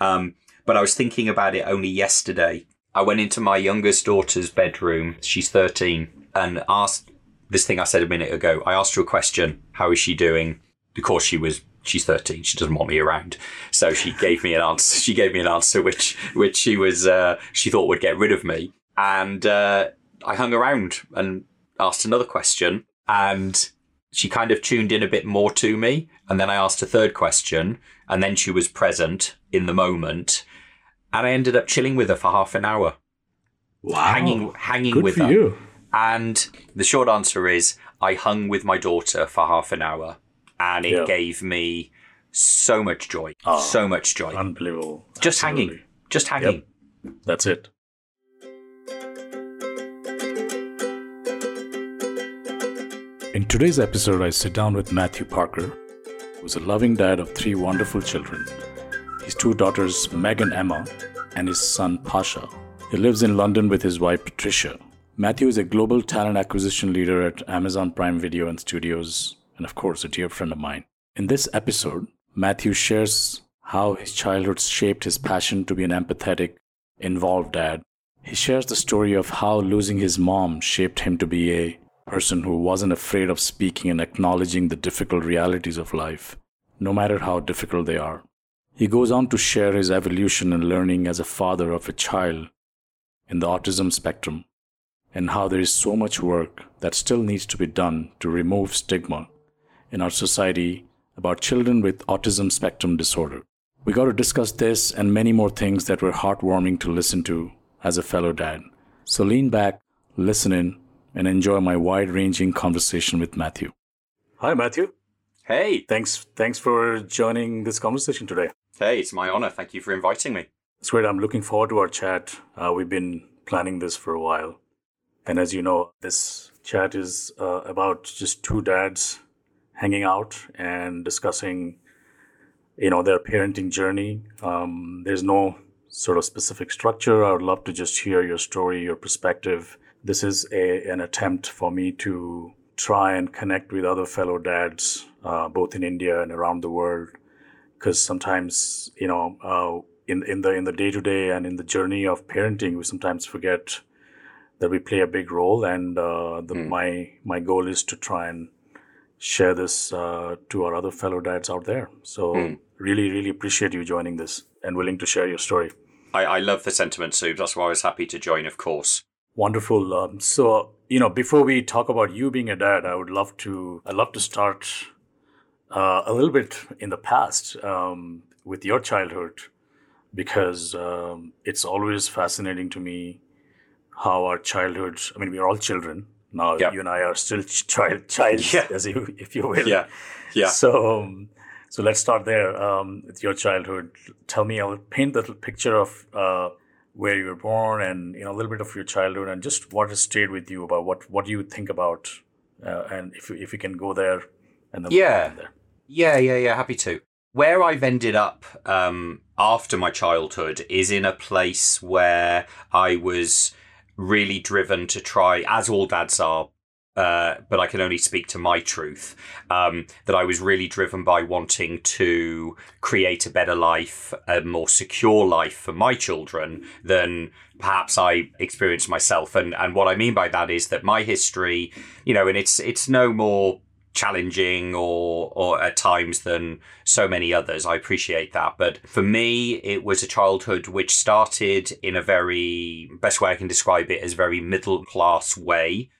Um, but I was thinking about it only yesterday. I went into my youngest daughter's bedroom. She's 13 and asked this thing I said a minute ago. I asked her a question. How is she doing? Because she was she's 13 she doesn't want me around so she gave me an answer she gave me an answer which which she was uh, she thought would get rid of me and uh, i hung around and asked another question and she kind of tuned in a bit more to me and then i asked a third question and then she was present in the moment and i ended up chilling with her for half an hour Wow. hanging hanging Good with her you. and the short answer is I hung with my daughter for half an hour and it Yeah. gave me so much joy. Oh. so much joy. Unbelievable. just Absolutely. hanging. Just hanging. That's it. In today's episode, I sit down with Matthew Parker, who's a loving dad of three wonderful children his two daughters, Meg and Emma, and his son, Pasha. He lives in London with his wife, Patricia. Matthew is a global talent acquisition leader at Amazon Prime Video and Studios, and of course, a dear friend of mine. In this episode, Matthew shares how his childhood shaped his passion to be an empathetic, involved dad. He shares the story of how losing his mom shaped him to be a person who wasn't afraid of speaking and acknowledging the difficult realities of life, no matter how difficult they are. He goes on to share his evolution and learning as a father of a child in the autism spectrum, and how there is so much work that still needs to be done to remove stigma in our society about children with autism spectrum disorder. We got to discuss this and many more things that were heartwarming to listen to as a fellow dad. So lean back, listen in, and enjoy my wide ranging conversation with Matthew. Hi, Matthew. Hey, Thanks, thanks for joining this conversation today. hey, it's my honor. Thank you for inviting me. It's great. I'm looking forward to our chat. Uh, we've been planning this for a while. And as you know, this chat is uh, about just two dads hanging out and discussing, you know, their parenting journey. Um, there's no sort of specific structure. I would love to just hear your story, your perspective. This is a, an attempt for me to try and connect with other fellow dads, uh, both in India and around the world, because sometimes, you know, uh, in in the in the day to day and in the journey of parenting, we sometimes forget that we play a big role. And uh, the, my my goal is to try and share this uh, to our other fellow dads out there. So really, really appreciate you joining this and willing to share your story. I, I love the sentiment, Sue. That's why I was happy to join, of course. Wonderful. Um, so you know, before we talk about you being a dad, I would love to. I'd love to start uh, a little bit in the past um, with your childhood, because um, it's always fascinating to me how our childhood. I mean, we are all children now. Yeah. You and I are still ch- child, child, Yeah. as you, if you will. Yeah, yeah. So, um, so let's start there um, with your childhood. Tell me, I'll paint the picture of uh, where you were born, and you know a little bit of your childhood, and just what has stayed with you about what what do you think about, uh, and if you, if you can go there, and then Yeah. there. Yeah, yeah, yeah. Happy to. Where I've ended up um, after my childhood is in a place where I was really driven to try, as all dads are, uh, but I can only speak to my truth, um, that I was really driven by wanting to create a better life, a more secure life for my children than perhaps I experienced myself. And and what I mean by that is that my history, you know, and it's it's no more challenging or or at times than so many others. I appreciate that. But for me it was a childhood which started in a very best way i can describe it as very middle class way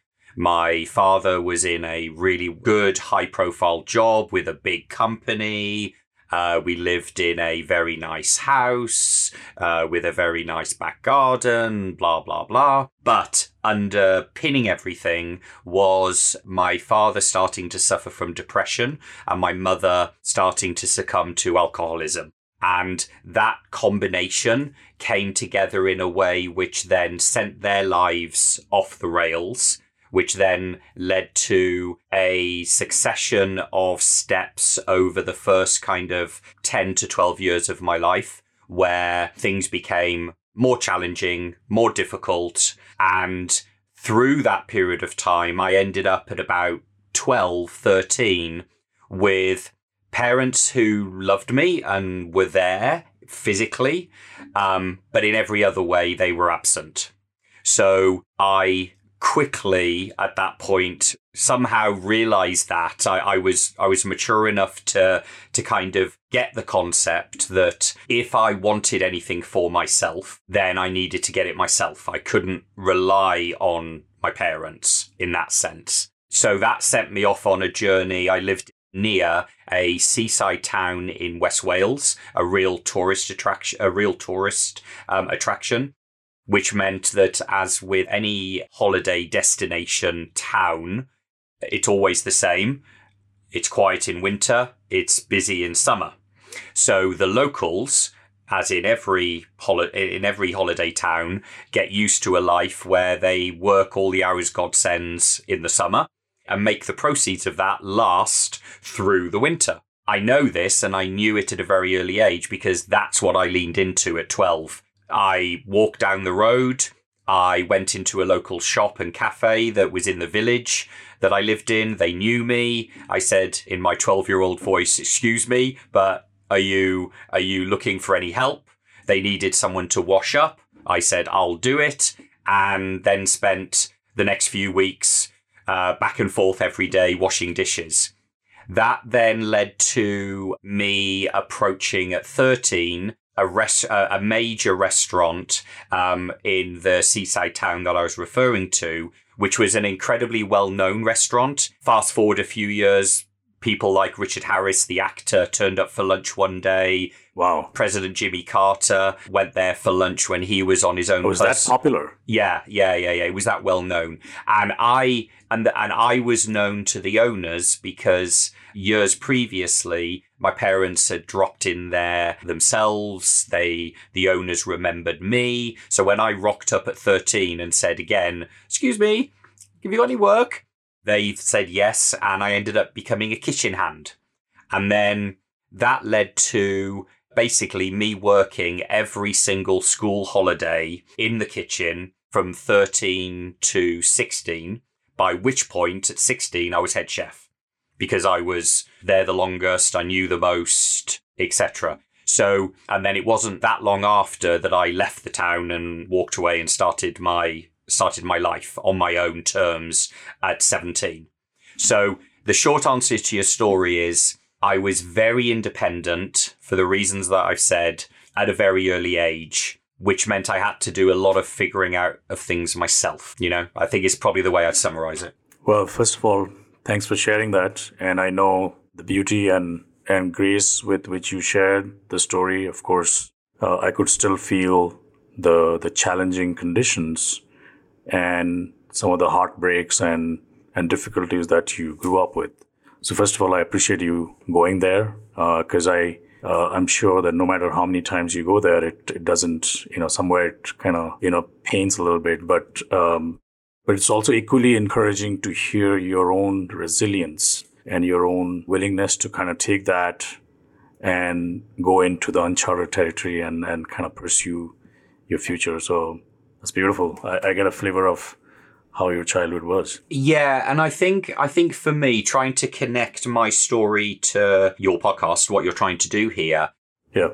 my father was in a really good high profile job with a big company uh, we lived in a very nice house uh, with a very nice back garden, blah, blah, blah. But underpinning everything was my father starting to suffer from depression and my mother starting to succumb to alcoholism. And that combination came together in a way which then sent their lives off the rails which then led to a succession of steps over the first kind of 10 to 12 years of my life where things became more challenging, more difficult. And through that period of time, I ended up at about 12, 13 with parents who loved me and were there physically, um, but in every other way, they were absent. So I quickly at that point somehow realized that I, I, was I was mature enough to to kind of get the concept that if I wanted anything for myself, then I needed to get it myself. I couldn't rely on my parents in that sense. So that sent me off on a journey. I lived near a seaside town in West Wales, a real tourist attraction, a real tourist um, attraction which meant that, as with any holiday destination town, it's always the same. It's quiet in winter, it's busy in summer. So the locals, as in every holi- in every holiday town, get used to a life where they work all the hours God sends in the summer and make the proceeds of that last through the winter. I know this and I knew it at a very early age because that's what I leaned into at 12. I walked down the road. I went into a local shop and cafe that was in the village that I lived in. They knew me. I said in my 12 year old voice, excuse me, but are you, are you looking for any help? They needed someone to wash up. I said, I'll do it. And then spent the next few weeks uh, back and forth every day washing dishes. That then led to me approaching at 13 a res- a major restaurant um, in the seaside town that I was referring to, which was an incredibly well known restaurant. Fast forward a few years, people like Richard Harris, the actor, turned up for lunch one day. Wow. President Jimmy Carter went there for lunch when he was on his own. Oh, was that popular? Yeah, yeah, yeah, yeah. It was that well known, and I and and I was known to the owners because years previously my parents had dropped in there themselves. They, the owners remembered me. So when I rocked up at 13 and said again, excuse me, have you got any work? They said yes. And I ended up becoming a kitchen hand. And then that led to basically me working every single school holiday in the kitchen from 13 to 16, by which point at 16 I was head chef because I was there the longest, I knew the most, etc. So, and then it wasn't that long after that I left the town and walked away and started my started my life on my own terms at 17. So, the short answer to your story is I was very independent for the reasons that I've said at a very early age, which meant I had to do a lot of figuring out of things myself. You know, I think it's probably the way I'd summarize it. Well, first of all, Thanks for sharing that. And I know the beauty and, and grace with which you shared the story. Of course, uh, I could still feel the, the challenging conditions and some of the heartbreaks and, and difficulties that you grew up with. So first of all, I appreciate you going there because uh, I uh, I'm sure that no matter how many times you go there, it, it doesn't you know somewhere it kind of you know pains a little bit, but um, but it's also equally encouraging to hear your own resilience and your own willingness to kind of take that and go into the uncharted territory and, and kind of pursue your future. So that's beautiful. I, I get a flavor of how your childhood was. Yeah, and I think I think for me, trying to connect my story to your podcast, what you're trying to do here. Yeah.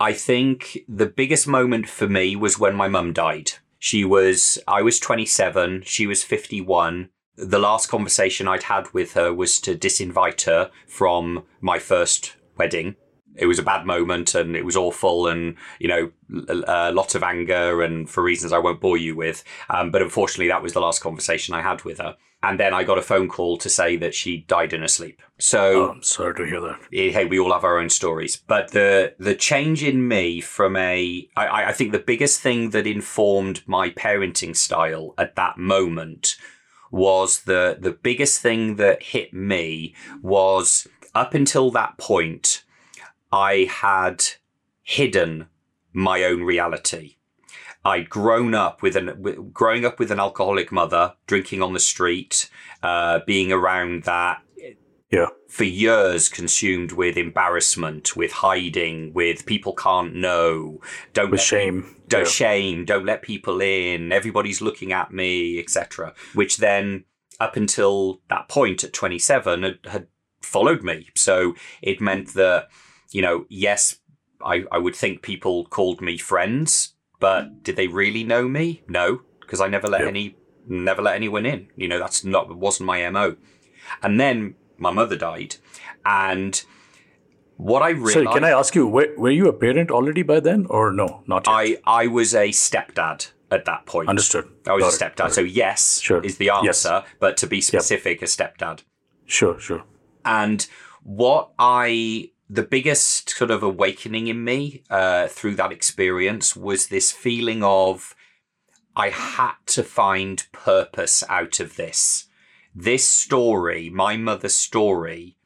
I think the biggest moment for me was when my mum died. She was, I was 27, she was 51. The last conversation I'd had with her was to disinvite her from my first wedding. It was a bad moment and it was awful and, you know, a lot of anger and for reasons I won't bore you with. Um, but unfortunately, that was the last conversation I had with her. And then I got a phone call to say that she died in her sleep. So oh, I'm sorry to hear that. Hey, we all have our own stories. But the the change in me from a I, I think the biggest thing that informed my parenting style at that moment was the the biggest thing that hit me was up until that point, I had hidden my own reality. I'd grown up with an growing up with an alcoholic mother, drinking on the street, uh, being around that. Yeah. For years, consumed with embarrassment, with hiding, with people can't know. Don't with shame. Don't yeah. shame. Don't let people in. Everybody's looking at me, etc. Which then, up until that point at 27, had, had followed me. So it meant that, you know, yes, I, I would think people called me friends, but did they really know me? No, because I never let Yep. any never let anyone in. You know, that's not wasn't my mo. And then my mother died, and what I realized, Sorry, can I ask you, were, were you a parent already by then, or no? Not yet. I I was a stepdad at that point. Understood. I was Got a stepdad. it. So yes Sure. is the answer, but to be specific, a stepdad. Sure, sure. And what I, the biggest sort of awakening in me uh, through that experience was this feeling of I had to find purpose out of this. This story, my mother's story,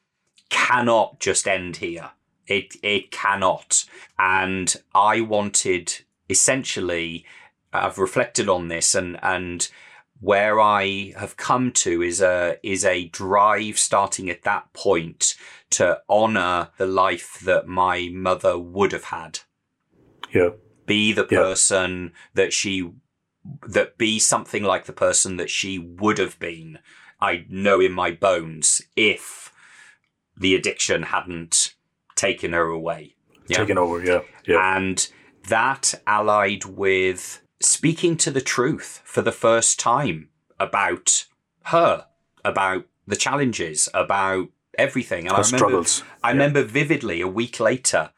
cannot just end here. It it cannot. And I wanted essentially I've reflected on this and and where I have come to is a is a drive starting at that point to honor the life that my mother would have had. Yeah. Be the Yeah. person that she that be something like the person that she would have been. I know in my bones if the addiction hadn't taken her away. Yeah. Taken over. Yeah. Yeah. And that allied with speaking to the truth for the first time about her, about the challenges, about everything. And Her I remember, struggles. I Yeah. remember vividly a week later,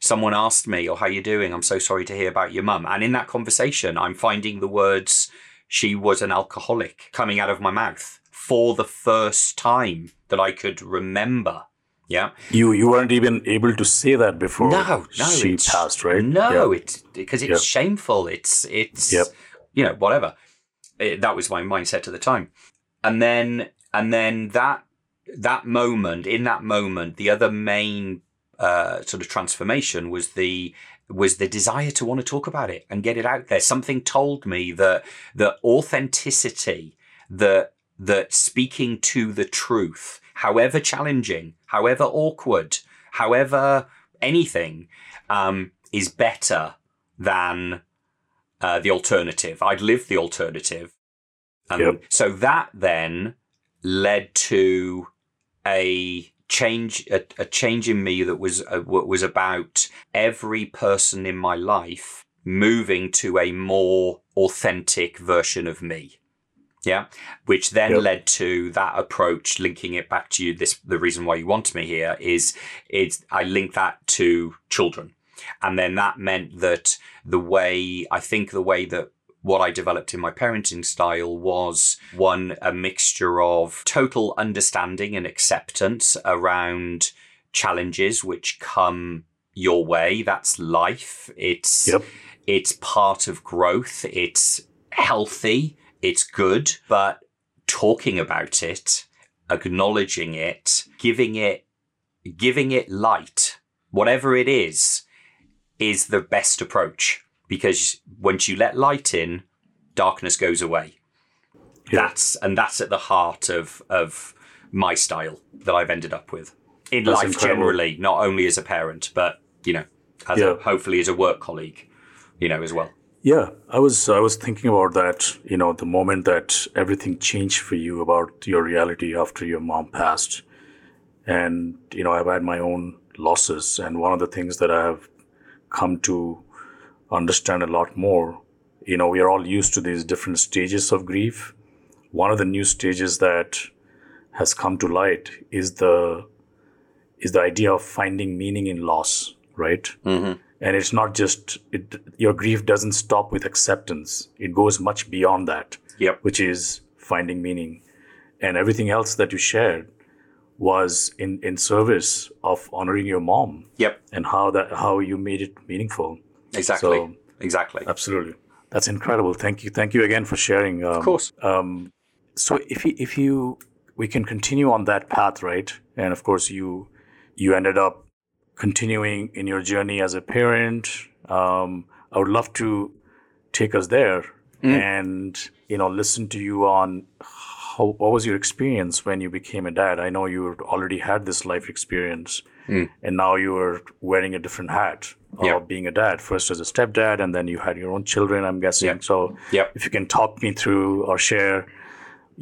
someone asked me, "Oh, how you doing? I'm so sorry to hear about your mum." And in that conversation, I'm finding the words "she was an alcoholic" coming out of my mouth for the first time that I could remember. Yeah. You you weren't even able to say that before No, no, she it's- passed, right? No, Yeah. it's because it's Yep. shameful. It's it's Yep. you know whatever. It, that was my mindset at the time, and then and then that that moment in that moment, the other main uh, sort of transformation was the was the desire to want to talk about it and get it out there. Something told me that the authenticity, that that speaking to the truth, however challenging, however awkward, however anything, um, is better than uh, the alternative. I'd live the alternative. Um, Yep. So that then led to a change, a, a change in me that was uh, what was about every person in my life moving to a more authentic version of me. Yeah, which then Yep. led to that approach, linking it back to you. This the reason why you wanted me here is is I link that to children, and then that meant that the way I think the way that what I developed in my parenting style was one a mixture of total understanding and acceptance around challenges which come your way. That's life. It's Yep. it's part of growth. It's healthy. It's good. But talking about it, acknowledging it, giving it, giving it light, whatever it is, is the best approach because once you let light in, darkness goes away. Yeah. That's and that's at the heart of of my style that I've ended up with in That's life incredible. generally, not only as a parent, but you know, as Yeah. a, hopefully as a work colleague, you know, as well. Yeah, I was I was thinking about that. You know, the moment that everything changed for you about your reality after your mom passed, and you know, I've had my own losses, and one of the things that I have come to understand a lot more. You know, we are all used to these different stages of grief. One of the new stages that has come to light is the is the idea of finding meaning in loss, right? Mm-hmm. And it's not just it, your grief doesn't stop with acceptance it goes much beyond that Yep. which is finding meaning and everything else that you shared was in in service of honoring your mom Yep. and how that how you made it meaningful Exactly. So- exactly. absolutely that's incredible thank you thank you again for sharing um, of course. um, so if you, if you we can continue on that path right and of course you you ended up continuing in your journey as a parent um, i would love to take us there and you know listen to you on how, what was your experience when you became a dad? I know you already had this life experience and now you are wearing a different hat of being a dad first as a stepdad and then you had your own children i'm guessing. So Yep. if you can talk me through or share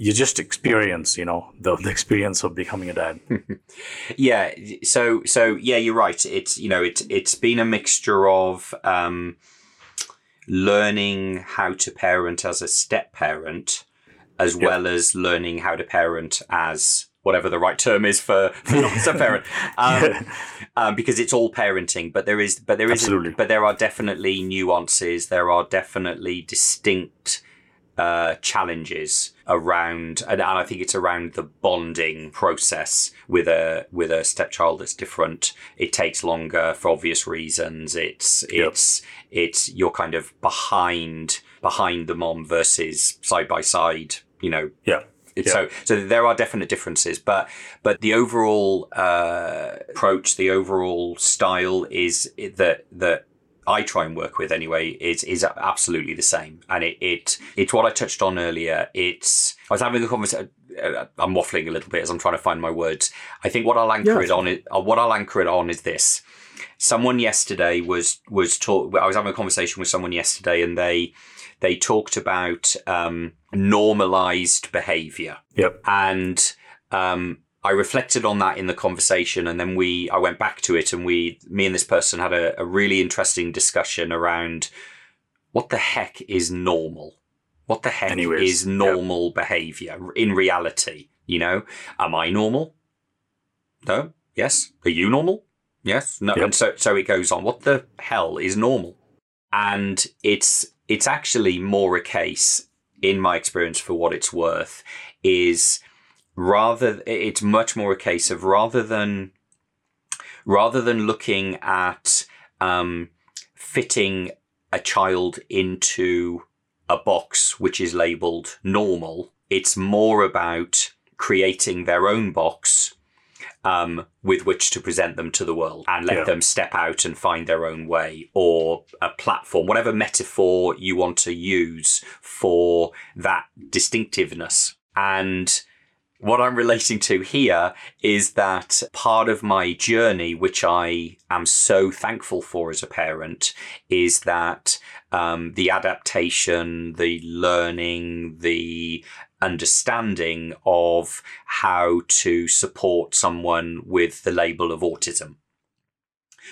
you just experience, you know, the, the experience of becoming a dad. yeah. So so yeah, you're right. It's you know it's it's been a mixture of um, learning how to parent as a step parent, as yeah. well as learning how to parent as whatever the right term is for, for not a parent, um, yeah. um, because it's all parenting. But there is, but there is, but there are definitely nuances. There are definitely distinct uh, challenges around, and, and, I think it's around the bonding process with a with a stepchild that's different. It takes longer for obvious reasons. It's yep. it's it's you're kind of behind behind the mom versus side by side. You know. Yeah. Yeah. So, so there are definite differences, but but the overall uh, approach, the overall style is that that I try and work with anyway is is absolutely the same, and it, it it's what I touched on earlier. It's I was having a conversation. Uh, I'm waffling a little bit as I'm trying to find my words. I think what I'll anchor yeah. it on is uh, what I'll anchor it on is this. Someone yesterday was was talk. I was having a conversation with someone yesterday, and they they talked about um, normalized behavior. Yep. And um, I reflected on that in the conversation, and then we I went back to it, and we me and this person had a, a really interesting discussion around what the heck is normal. What the heck Anyways, is normal yep. behavior in reality? You know, am I normal? No. Yes. Are you normal? Yes. No. Yep. And so so it goes on. What the hell is normal? And it's it's actually more a case, in my experience, for what it's worth, is rather it's much more a case of rather than rather than looking at um, fitting a child into a box which is labeled normal, it's more about creating their own box um, with which to present them to the world and let yeah. them step out and find their own way or a platform, whatever metaphor you want to use for that distinctiveness. And what I'm relating to here is that part of my journey, which I am so thankful for as a parent, is that um, the adaptation, the learning, the understanding of how to support someone with the label of autism.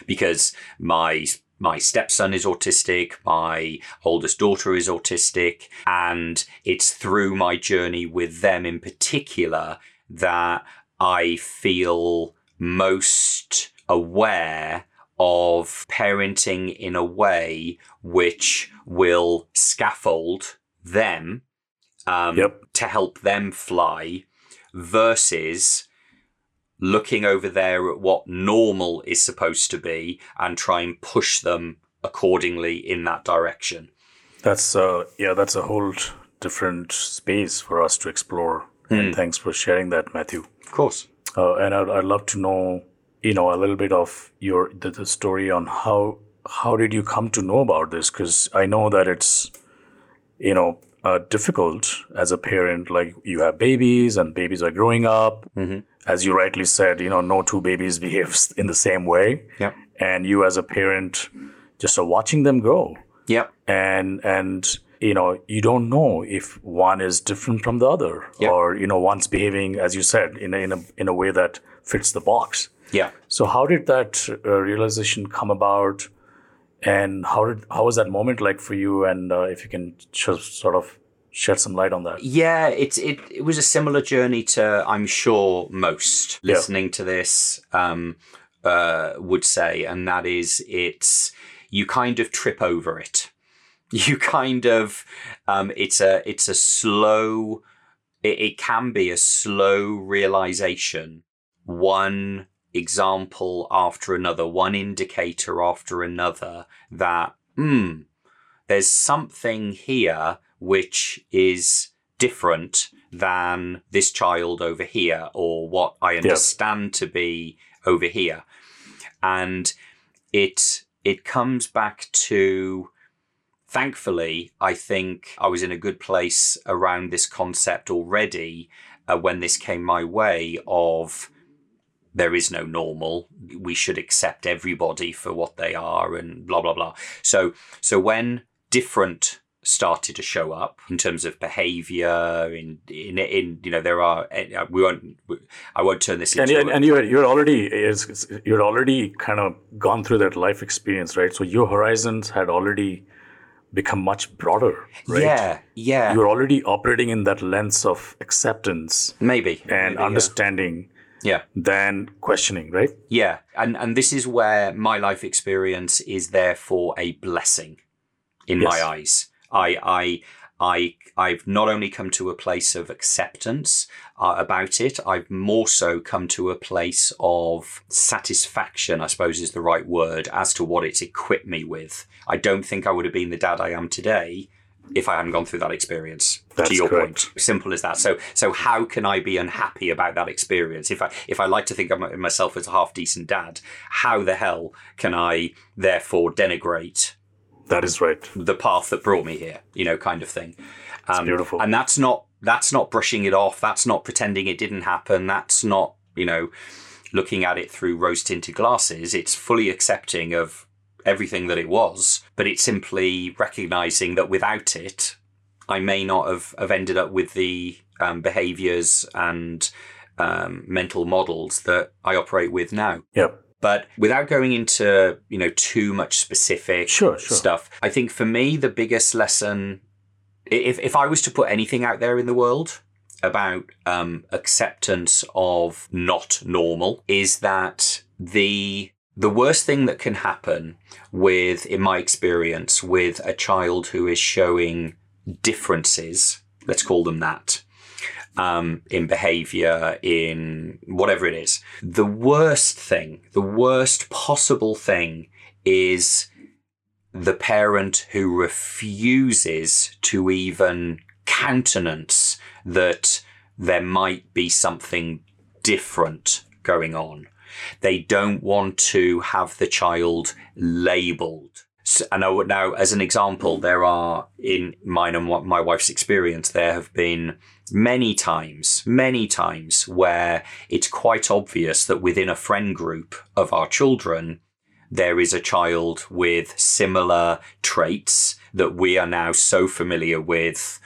Because my my stepson is autistic, my oldest daughter is autistic, and it's through my journey with them in particular that I feel most aware of parenting in a way which will scaffold them um, yep. to help them fly versus looking over there at what normal is supposed to be and try and push them accordingly in that direction. That's uh, yeah, that's a whole different space for us to explore. Mm. And hmm. thanks for sharing that, Matthew. Of course. Uh, and I'd, I'd love to know, you know, a little bit of your the, the story on how how did you come to know about this? Because I know that it's, you know, uh, difficult as a parent. Like you have babies and babies are growing up. Mm-hmm. As you rightly said, you know, no two babies behave in the same way. Yeah. And you as a parent just are watching them grow. Yeah. And, and, you know, you don't know if one is different from the other yep. or, you know, one's behaving, as you said, in a, in a, in a way that fits the box. Yeah. So how did that uh, realization come about? And how did how was that moment like for you? And uh, if you can just sort of shed some light on that. Yeah, it it it was a similar journey to I'm sure most yeah. listening to this um, uh, would say, and that is it's you kind of trip over it. You kind of um, it's a it's a slow. It, it can be a slow realization. One example after another, one indicator after another that, hmm, there's something here which is different than this child over here or what I understand yeah. to be over here. And it it comes back to thankfully I think I was in a good place around this concept already uh, when this came my way of there is no normal. We should accept everybody for what they are and blah blah blah. So so when different started to show up in terms of behavior in in, in you know there are eh, we won't I won't turn this into and, and you're you're already you're already kind of gone through that life experience right so your horizons had already become much broader right yeah yeah you're already operating in that lens of acceptance maybe and maybe, understanding yeah. Than questioning right yeah and and this is where my life experience is therefore a blessing in Yes. my eyes I I I I've not only come to a place of acceptance uh, about it, I've more so come to a place of satisfaction, I suppose is the right word, as to what it's equipped me with. I don't think I would have been the dad I am today if I hadn't gone through that experience. That's to your correct. point, simple as that. So, so how can I be unhappy about that experience? If I if I like to think of myself as a half decent dad, how the hell can I therefore denigrate that is right the path that brought me here, you know, kind of thing. Um, beautiful. And that's not that's not brushing it off. That's not pretending it didn't happen. That's not you know looking at it through rose tinted glasses. It's fully accepting of everything that it was, but it's simply recognizing that without it, I may not have, have ended up with the um, behaviors and um, mental models that I operate with now. yep But without going into, you know, too much specific Sure, sure. stuff, I think for me the biggest lesson if if I was to put anything out there in the world about um, acceptance of not normal is that the the worst thing that can happen with in my experience with a child who is showing differences let's call them that um, in behavior, in whatever it is. The worst thing, the worst possible thing is the parent who refuses to even countenance that there might be something different going on. They don't want to have the child labeled. S- And I would now, as an example, there are in mine and my wife's experience, there have been many times, many times where it's quite obvious that within a friend group of our children, there is a child with similar traits that we are now so familiar with,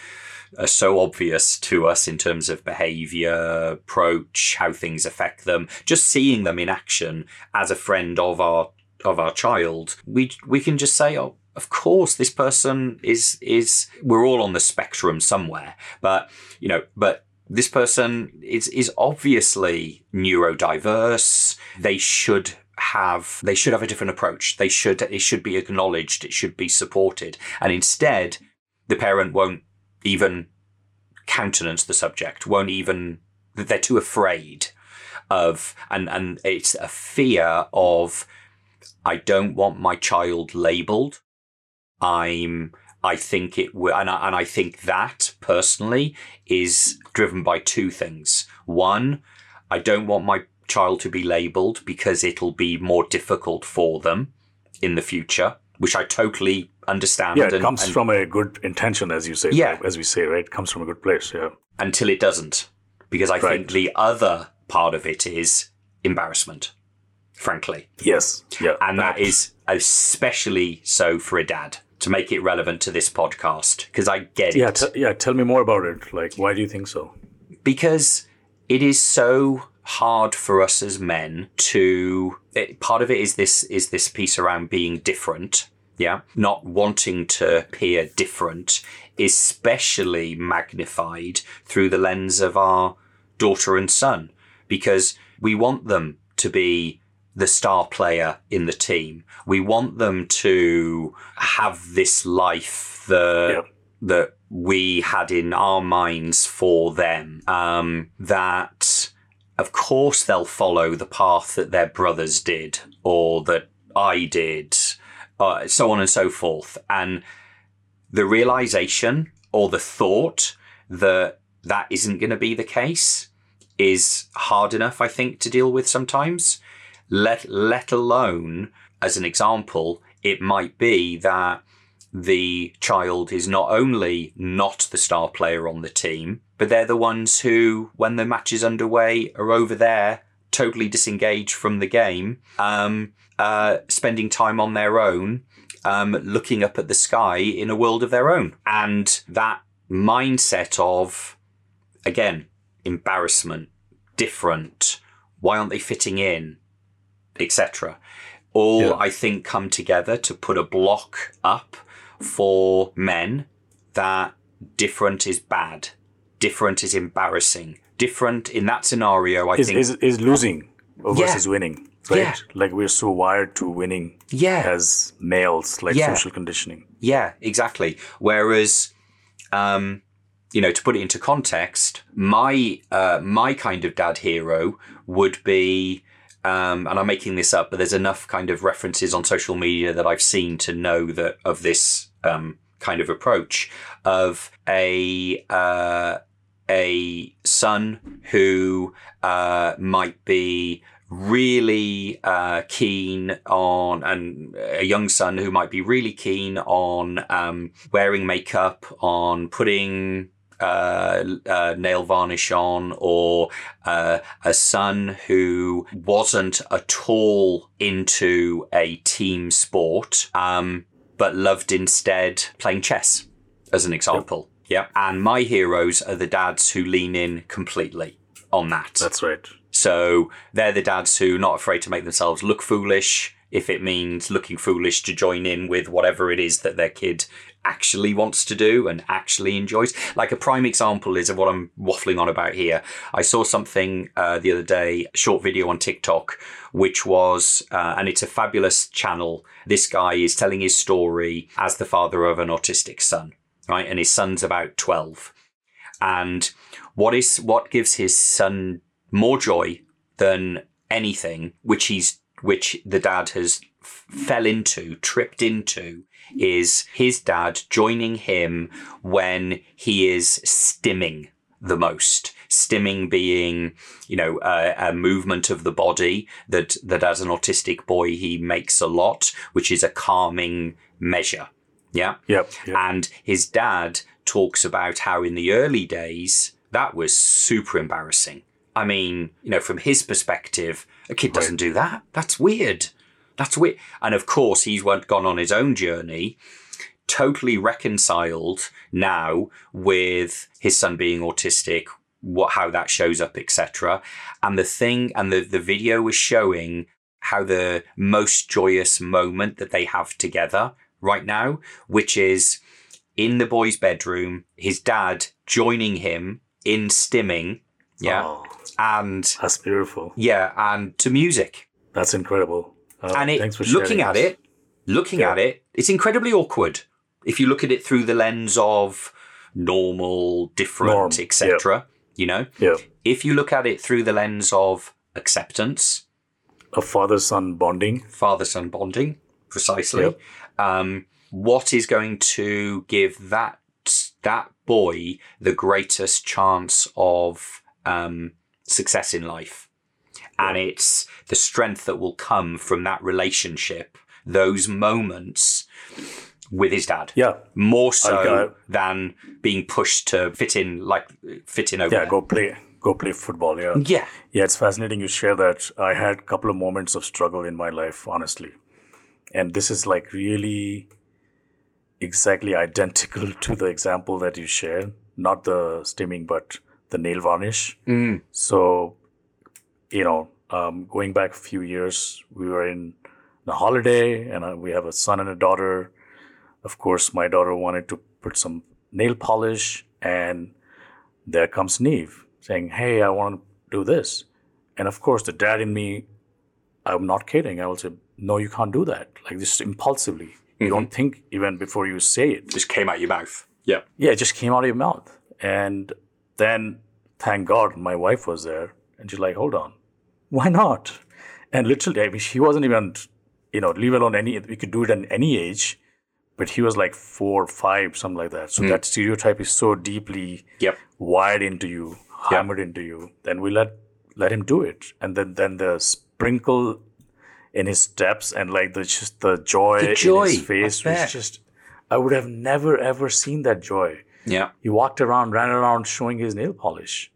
are so obvious to us in terms of behavior, approach, how things affect them. Just seeing them in action as a friend of our of our child, we we can just say, oh, of course, this person is is we're all on the spectrum somewhere, but you know, but this person is is obviously neurodiverse. They should have they should have a different approach. They should it should be acknowledged. It should be supported. And instead, the parent won't even countenance the subject. Won't even they're too afraid of and and it's a fear of I don't want my child labeled. I'm I think it will, and I, and I think that personally is driven by two things. One, I don't want my child to be labeled because it'll be more difficult for them in the future, which I totally understand. yeah it and- comes and- from a good intention as you say Yeah. as we say right it comes from a good place yeah until it doesn't. Because I Right. think the other part of it is embarrassment, frankly. yes yeah And that is especially so for a dad to make it relevant to this podcast. Because I get yeah it. t- yeah tell me more about it like why do you think so because it is so hard for us as men to it, part of it is this is this piece around being different yeah not wanting to appear different especially magnified through the lens of our daughter and son because we want them to be the star player in the team we want them to have this life that Yeah. that we had in our minds for them. Um, that, of course, they'll follow the path that their brothers did or that I did, uh, so on and so forth. And the realization or the thought that that isn't going to be the case is hard enough, I think, to deal with sometimes. Let, let alone, as an example, it might be that the child is not only not the star player on the team, but they're the ones who, when the match is underway, are over there, totally disengaged from the game, um, uh, spending time on their own um, looking up at the sky in a world of their own. And that mindset of, again, embarrassment, different, why aren't they fitting in, etc. All Yeah. I think come together to put a block up for men that different is bad, different is embarrassing, different in that scenario. I Is, think is, is losing Yeah. versus winning, right? Yeah. Like we're so wired to winning yeah, as males, like Yeah. social conditioning. Yeah, exactly. Whereas, um, you know, to put it into context, my uh, my kind of dad hero would be, um, and I'm making this up, but there's enough kind of references on social media that I've seen to know that of this um, kind of approach of a uh, a son who uh, might be really uh, keen on, and a young son who might be really keen on um, wearing makeup, on putting uh, uh, nail varnish on, or uh, a son who wasn't at all into a team sport, um, but loved instead playing chess, as an example. Yeah. And my heroes are the dads who lean in completely on that. That's right. So they're the dads who are not afraid to make themselves look foolish if it means looking foolish to join in with whatever it is that their kid actually wants to do and actually enjoys. Like a prime example is of what I'm waffling on about here. I saw something uh, the other day, a short video on TikTok, which was, uh, and it's a fabulous channel. This guy is telling his story as the father of an autistic son, right? And his son's about 12. And what is what gives his son more joy than anything, which he's which the dad has f- fell into, tripped into, is his dad joining him when he is stimming the most. Stimming being, you know, a, a movement of the body that that as an autistic boy he makes a lot, which is a calming measure. Yeah. Yep. yep. And his dad talks about how in the early days that was super embarrassing. I mean, you know, from his perspective, a kid doesn't do that. That's weird. That's weird. And of course, he's went, gone on his own journey, totally reconciled now with his son being autistic, what how that shows up, etc. And the thing, and the the video was showing how the most joyous moment that they have together right now, which is in the boy's bedroom, his dad joining him in stimming, yeah, Oh, and that's beautiful. yeah, and to music. That's incredible. Uh, and it, thanks for looking at this. it, looking Yeah. at it, it's incredibly awkward if you look at it through the lens of normal, different, etc. You know, Yeah. if you look at it through the lens of acceptance, A father son bonding. father son bonding, precisely. Yep. Um, what is going to give that that boy the greatest chance of um, success in life? And it's the strength that will come from that relationship, those moments with his dad. Yeah. More so than being pushed to fit in, like fit in over. Yeah. there. Go play. Go play football. Yeah. Yeah. Yeah, it's fascinating you share that. I had a couple of moments of struggle in my life, honestly. And this is like really exactly identical to the example that you shared. Not the stimming, but the nail varnish. Mm. So, you know, um, going back a few years, we were in a holiday and uh, we have a son and a daughter. Of course, my daughter wanted to put some nail polish, and there comes Neve saying, Hey, I want to do this. And of course, the dad in me, I'm not kidding. I will say, No, you can't do that. Like just impulsively. You don't mm-hmm. think even before you say it. Just came out of your mouth. Yeah. Yeah, it just came out of your mouth. And then, thank God, my wife was there. And she's like, hold on, why not? And literally, I mean, she wasn't even, you know, leave alone any, we could do it at any age. But he was like four, or five, something like that. So mm. that stereotype is so deeply Yep. wired into you, hammered into you. Then we let let him do it, and then then the sprinkle in his steps and like the just the joy, The joy, in his face I was just. I would have never ever seen that joy. Yeah. He walked around, ran around showing his nail polish.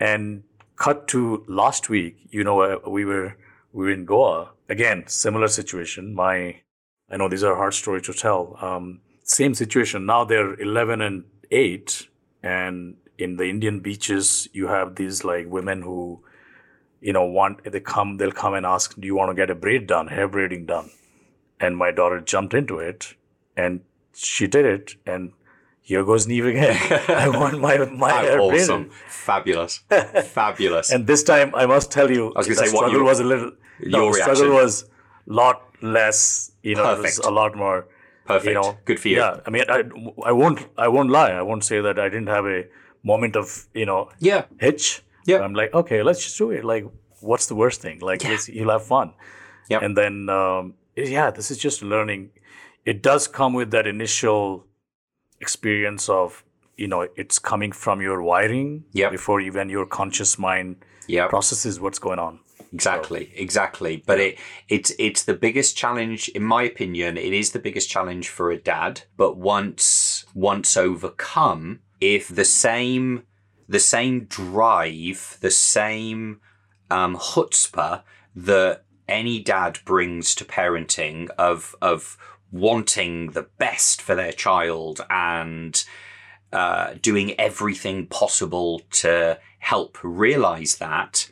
And cut to last week, you know, uh, we were we were in Goa again, similar situation. My I know these are hard stories to tell. Um, same situation. Now they're 11 and 8. And in the Indian beaches, you have these like women who, you know, want, they come, they'll come and ask, do you want to get a braid done, hair braiding done? And my daughter jumped into it and she did it. And here goes Neve again. I want my, my How hair awesome. braided. Fabulous. Fabulous. And this time, I must tell you, I was gonna the say, what your- was a little. No, your the struggle was a lot less. You know, it was Perfect. a lot more. Perfect. You know, Good for you. Yeah, I mean, I, I won't, I won't lie. I won't say that I didn't have a moment of, you know, Yeah. hitch. Yeah. I'm like, okay, let's just do it. Like, what's the worst thing? Like, let's, you'll have fun. Yep. And then, um, yeah, this is just learning. It does come with that initial experience of, you know, it's coming from your wiring Yep. before even your conscious mind Yeah. processes what's going on. Exactly, exactly. But it it's it's the biggest challenge, in my opinion. It is the biggest challenge for a dad. But once once overcome, if the same the same drive, the same um, chutzpah that any dad brings to parenting of of wanting the best for their child and uh, doing everything possible to help realize that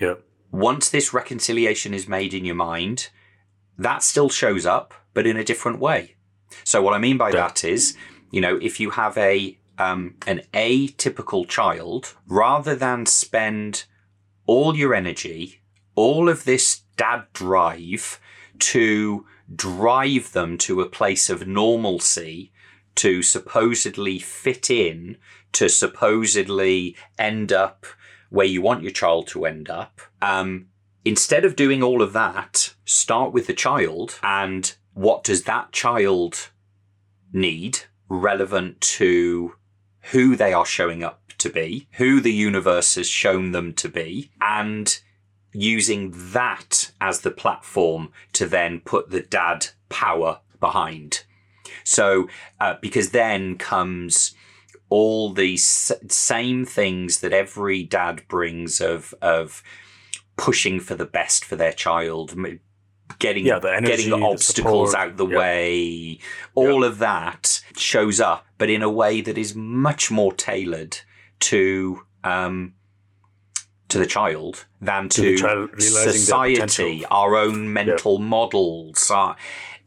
Yeah. once this reconciliation is made in your mind, that still shows up, but in a different way. So what I mean by that is, you know, if you have a um, an atypical child, rather than spend all your energy, all of this dad drive to drive them to a place of normalcy, to supposedly fit in, to supposedly end up where you want your child to end up. Um, instead of doing all of that, start with the child and what does that child need relevant to who they are showing up to be, who the universe has shown them to be, and using that as the platform to then put the dad power behind. So, uh, because then comes all these s- same things that every dad brings of of pushing for the best for their child, getting Yeah, the energy, getting the obstacles support. out the Yeah. way, all of that shows up, but in a way that is much more tailored to um, to the child than To to, society, our own mental models. Uh,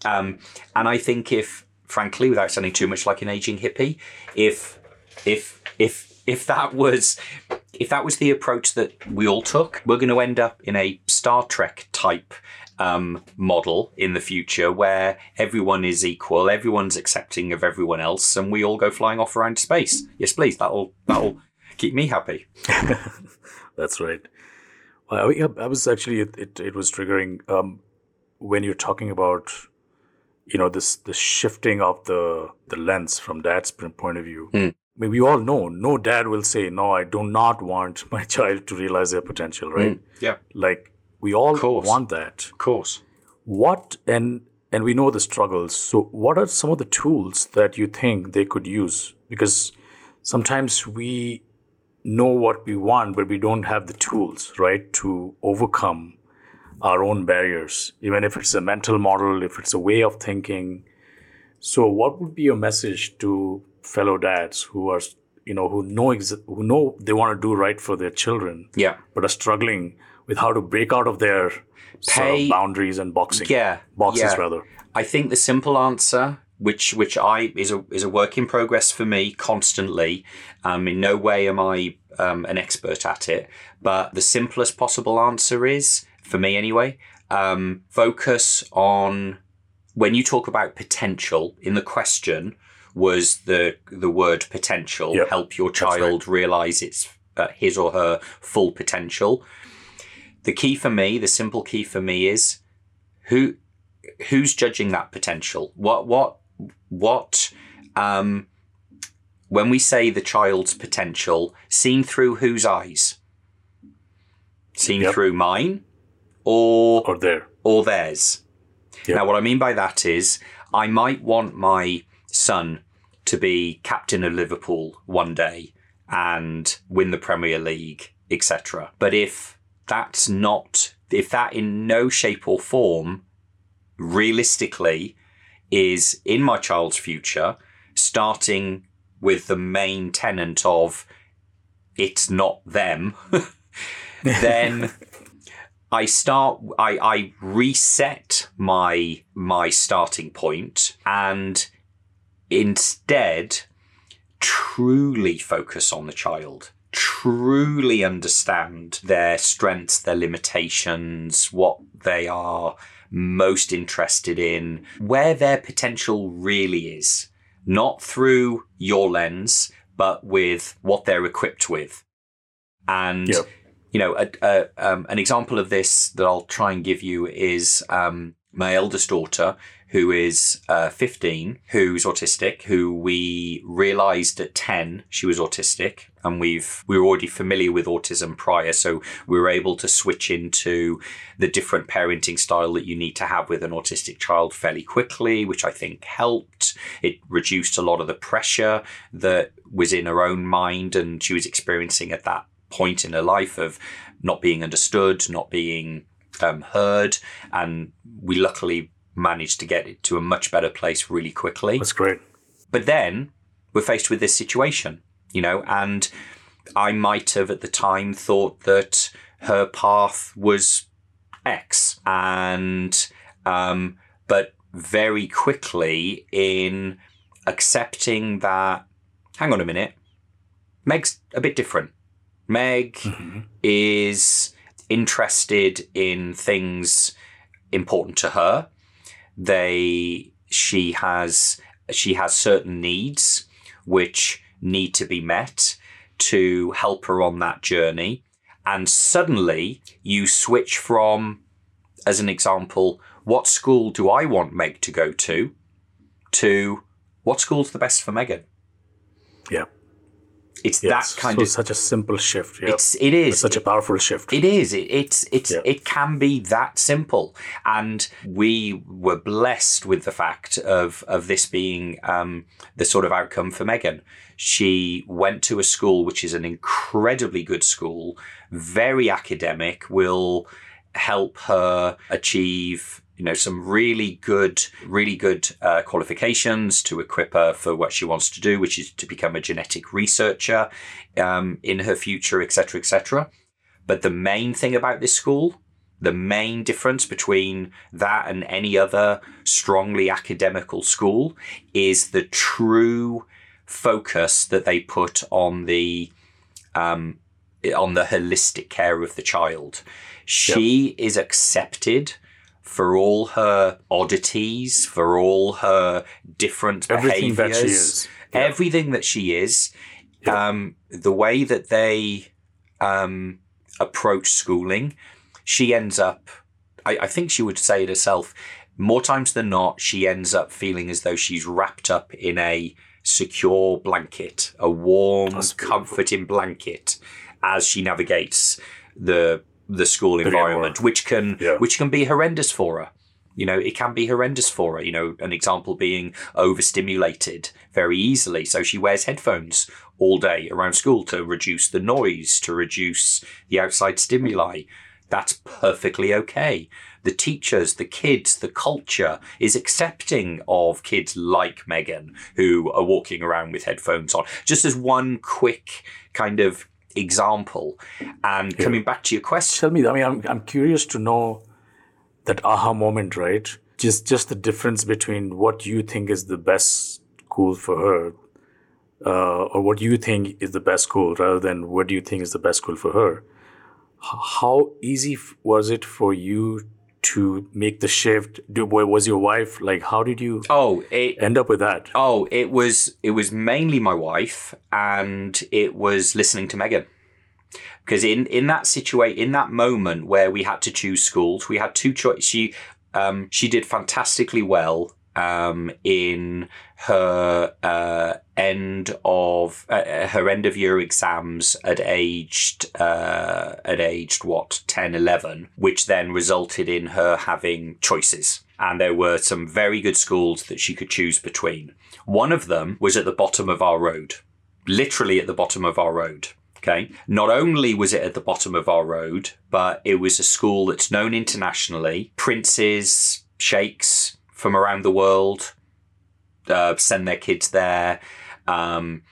um, and I think if, frankly, without sounding too much like an aging hippie, if if if if that was if that was the approach that we all took, we're going to end up in a Star Trek type um, model in the future where everyone is equal, everyone's accepting of everyone else, and we all go flying off around space. Yes, please. That'll that'll keep me happy. That's right. Well, I, I was actually it, it, it was triggering um, when you're talking about you know this the shifting of the the lens from dad's point of view. Hmm. I mean, we all know no dad will say no. I do not want my child to realize their potential, right? Yeah, Like we all want that. of course. What and and we know the struggles. So what are some of the tools that you think they could use? Because sometimes we know what we want, but we don't have the tools, right, to overcome our own barriers, even if it's a mental model, if it's a way of thinking. So, what would be your message to fellow dads who are, you know, who know ex- who know they want to do right for their children, Yeah. but are struggling with how to break out of their sort of boundaries and boxing, Yeah. boxes yeah. rather. I think the simple answer, which which I is a is a work in progress for me constantly. Um, in no way am I um, an expert at it, but the simplest possible answer is for me anyway. Um, focus on when you talk about potential in the question was the the word potential Yep, help your that's right. child realize its uh, his or her full potential. The key for me, the simple key for me is who who's judging that potential? What what what um when we say the child's potential, seen through whose eyes? Seen Yep. through mine or Or there. or theirs. Yep. Now, what I mean by that is, I might want my son to be captain of Liverpool one day and win the Premier League, etc. But if that's not, if that in no shape or form realistically is in my child's future, starting with the main tenant of it's not them, then I start I, I reset my my starting point and instead truly focus on the child truly understand their strengths their limitations what they are most interested in where their potential really is not through your lens but with what they're equipped with and Yep. you know, a, a, um, an example of this that I'll try and give you is um, my eldest daughter, who is uh, 15, who's autistic, who we realized at 10 she was autistic, and we've we were already familiar with autism prior, so we were able to switch into the different parenting style that you need to have with an autistic child fairly quickly, which I think helped. It reduced a lot of the pressure that was in her own mind and she was experiencing at that point in her life of not being understood, not being um, heard, and we luckily managed to get it to a much better place really quickly. That's great. But then we're faced with this situation, you know, and I might have at the time thought that her path was X, and um, but very quickly in accepting that, hang on a minute, Meg's a bit different. Meg Mhm. is interested in things important to her. They she has she has certain needs which need to be met to help her on that journey. And suddenly you switch from, as an example, what school do I want Meg to go to, to what school's the best for Megan? Yeah. It's Yes. that kind so of such a simple shift. Yeah. it's it is It's such a powerful shift. it is. It, it's it's Yeah. it can be that simple, and we were blessed with the fact of of this being um, the sort of outcome for Megan. She went to a school which is an incredibly good school, very academic, will help her achieve you know some really good really good uh, qualifications to equip her for what she wants to do which is to become a genetic researcher um, in her future etc etc but the main thing about this school, the main difference between that and any other strongly academical school is the true focus that they put on the um, on the holistic care of the child. She is accepted for all her oddities, for all her different Everything that behaviors she is. Yeah. everything that she is, um, the way that they um, approach schooling, she ends up. I, I think she would say it herself. More times than not, she ends up feeling as though she's wrapped up in a secure blanket, a warm, comforting blanket, as she navigates the the school environment, which can Yeah. which can be horrendous for her. You know, it can be horrendous for her. You know, an example being overstimulated very easily. So she wears headphones all day around school to reduce the noise, to reduce the outside stimuli. That's perfectly okay. The teachers, the kids, the culture is accepting of kids like Megan who are walking around with headphones on. Just as one quick kind of example. And coming back to your question. Tell me, I mean, I'm, I'm curious to know that aha moment, right? Just just the difference between what you think is the best school for her, uh, or what you think is the best school, rather than what do you think is the best school for her. How easy was it for you to make the shift? Do, wa- was your wife like? How did you Oh, it, end up with that? Oh, it was it was mainly my wife, and it was listening to Megan. Because in in that situation, in that moment where we had to choose schools, we had two choices. She um, she did fantastically well um, in her uh, end of uh, her end of year exams at aged uh, at aged what 10 11 which then resulted in her having choices and there were some very good schools that she could choose between one of them was at the bottom of our road literally at the bottom of our road Okay. Not only was it at the bottom of our road, but it was a school that's known internationally. Prince's sheikhs from around the world uh, send their kids there. Um,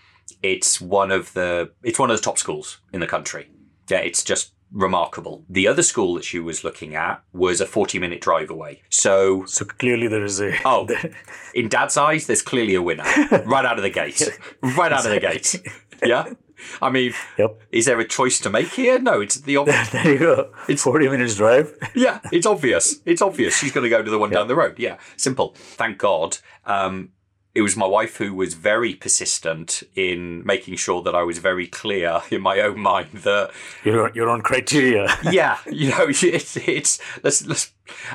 it's one of the it's one of the top schools in the country. Yeah, it's just remarkable. The other school that she was looking at was a 40 minute drive away. So, So clearly there is a oh, in dad's eyes, there's clearly a winner right out of the gate. Right out of the gate. Yeah. I mean, Yep. is there a choice to make here? No, it's the obvious. there you go. It's forty minutes drive. yeah, it's obvious. It's obvious. She's going to go to the one down the road. Yeah, simple. Thank God. Um, it was my wife who was very persistent in making sure that I was very clear in my own mind that Your your own criteria. yeah, you know, it's it's let's let's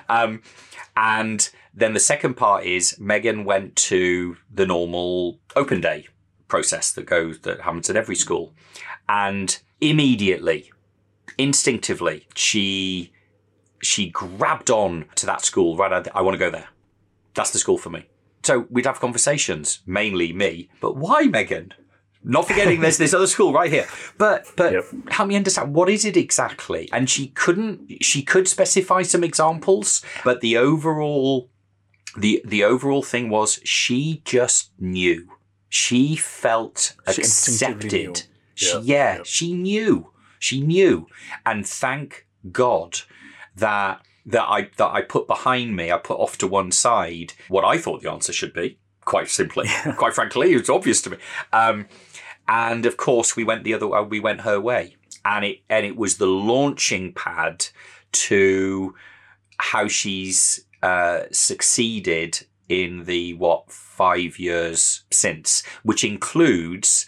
um and then the second part is Megan went to the normal open day process that goes that happens at every school. And immediately, instinctively, she she grabbed on to that school right out I want to go there. That's the school for me. So we'd have conversations, mainly me, but why Megan? Not forgetting there's this other school right here. But but Yep. help me understand what is it exactly? And she couldn't she could specify some examples, but the overall the the overall thing was she just knew. She felt She accepted. She, yeah, yep. she knew. She knew. And thank God that that I that I put behind me, I put off to one side what I thought the answer should be. Quite simply, quite frankly, it's obvious to me. Um, and of course, we went the other way. We went her way, and it and it was the launching pad to how she's uh, succeeded in the what five years since, which includes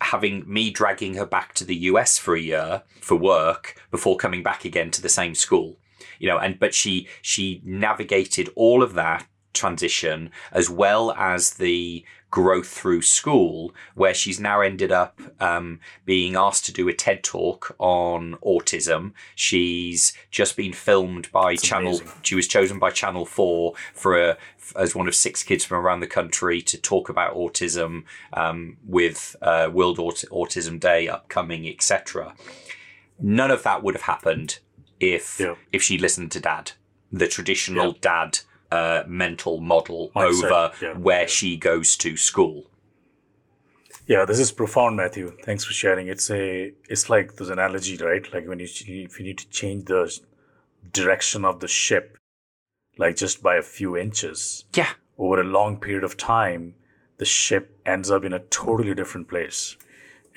having me dragging her back to the US for a year for work before coming back again to the same school. You know, and but she she navigated all of that transition as well as the growth through school where she's now ended up um, being asked to do a TED talk on autism. She's just been filmed by Channel. amazing. She was chosen by Channel Four for a, as one of six kids from around the country to talk about autism um, with uh, World Aut- Autism Day upcoming, etc. None of that would have happened if Yeah. if she listened to Dad, the traditional Yeah. dad uh, mental model Mindset, over yeah, where she goes to school. Yeah, this is profound, Matthew. Thanks for sharing. It's a it's like this analogy, right? Like when you if you need to change the direction of the ship, like just by a few inches Yeah, over a long period of time, the ship ends up in a totally different place.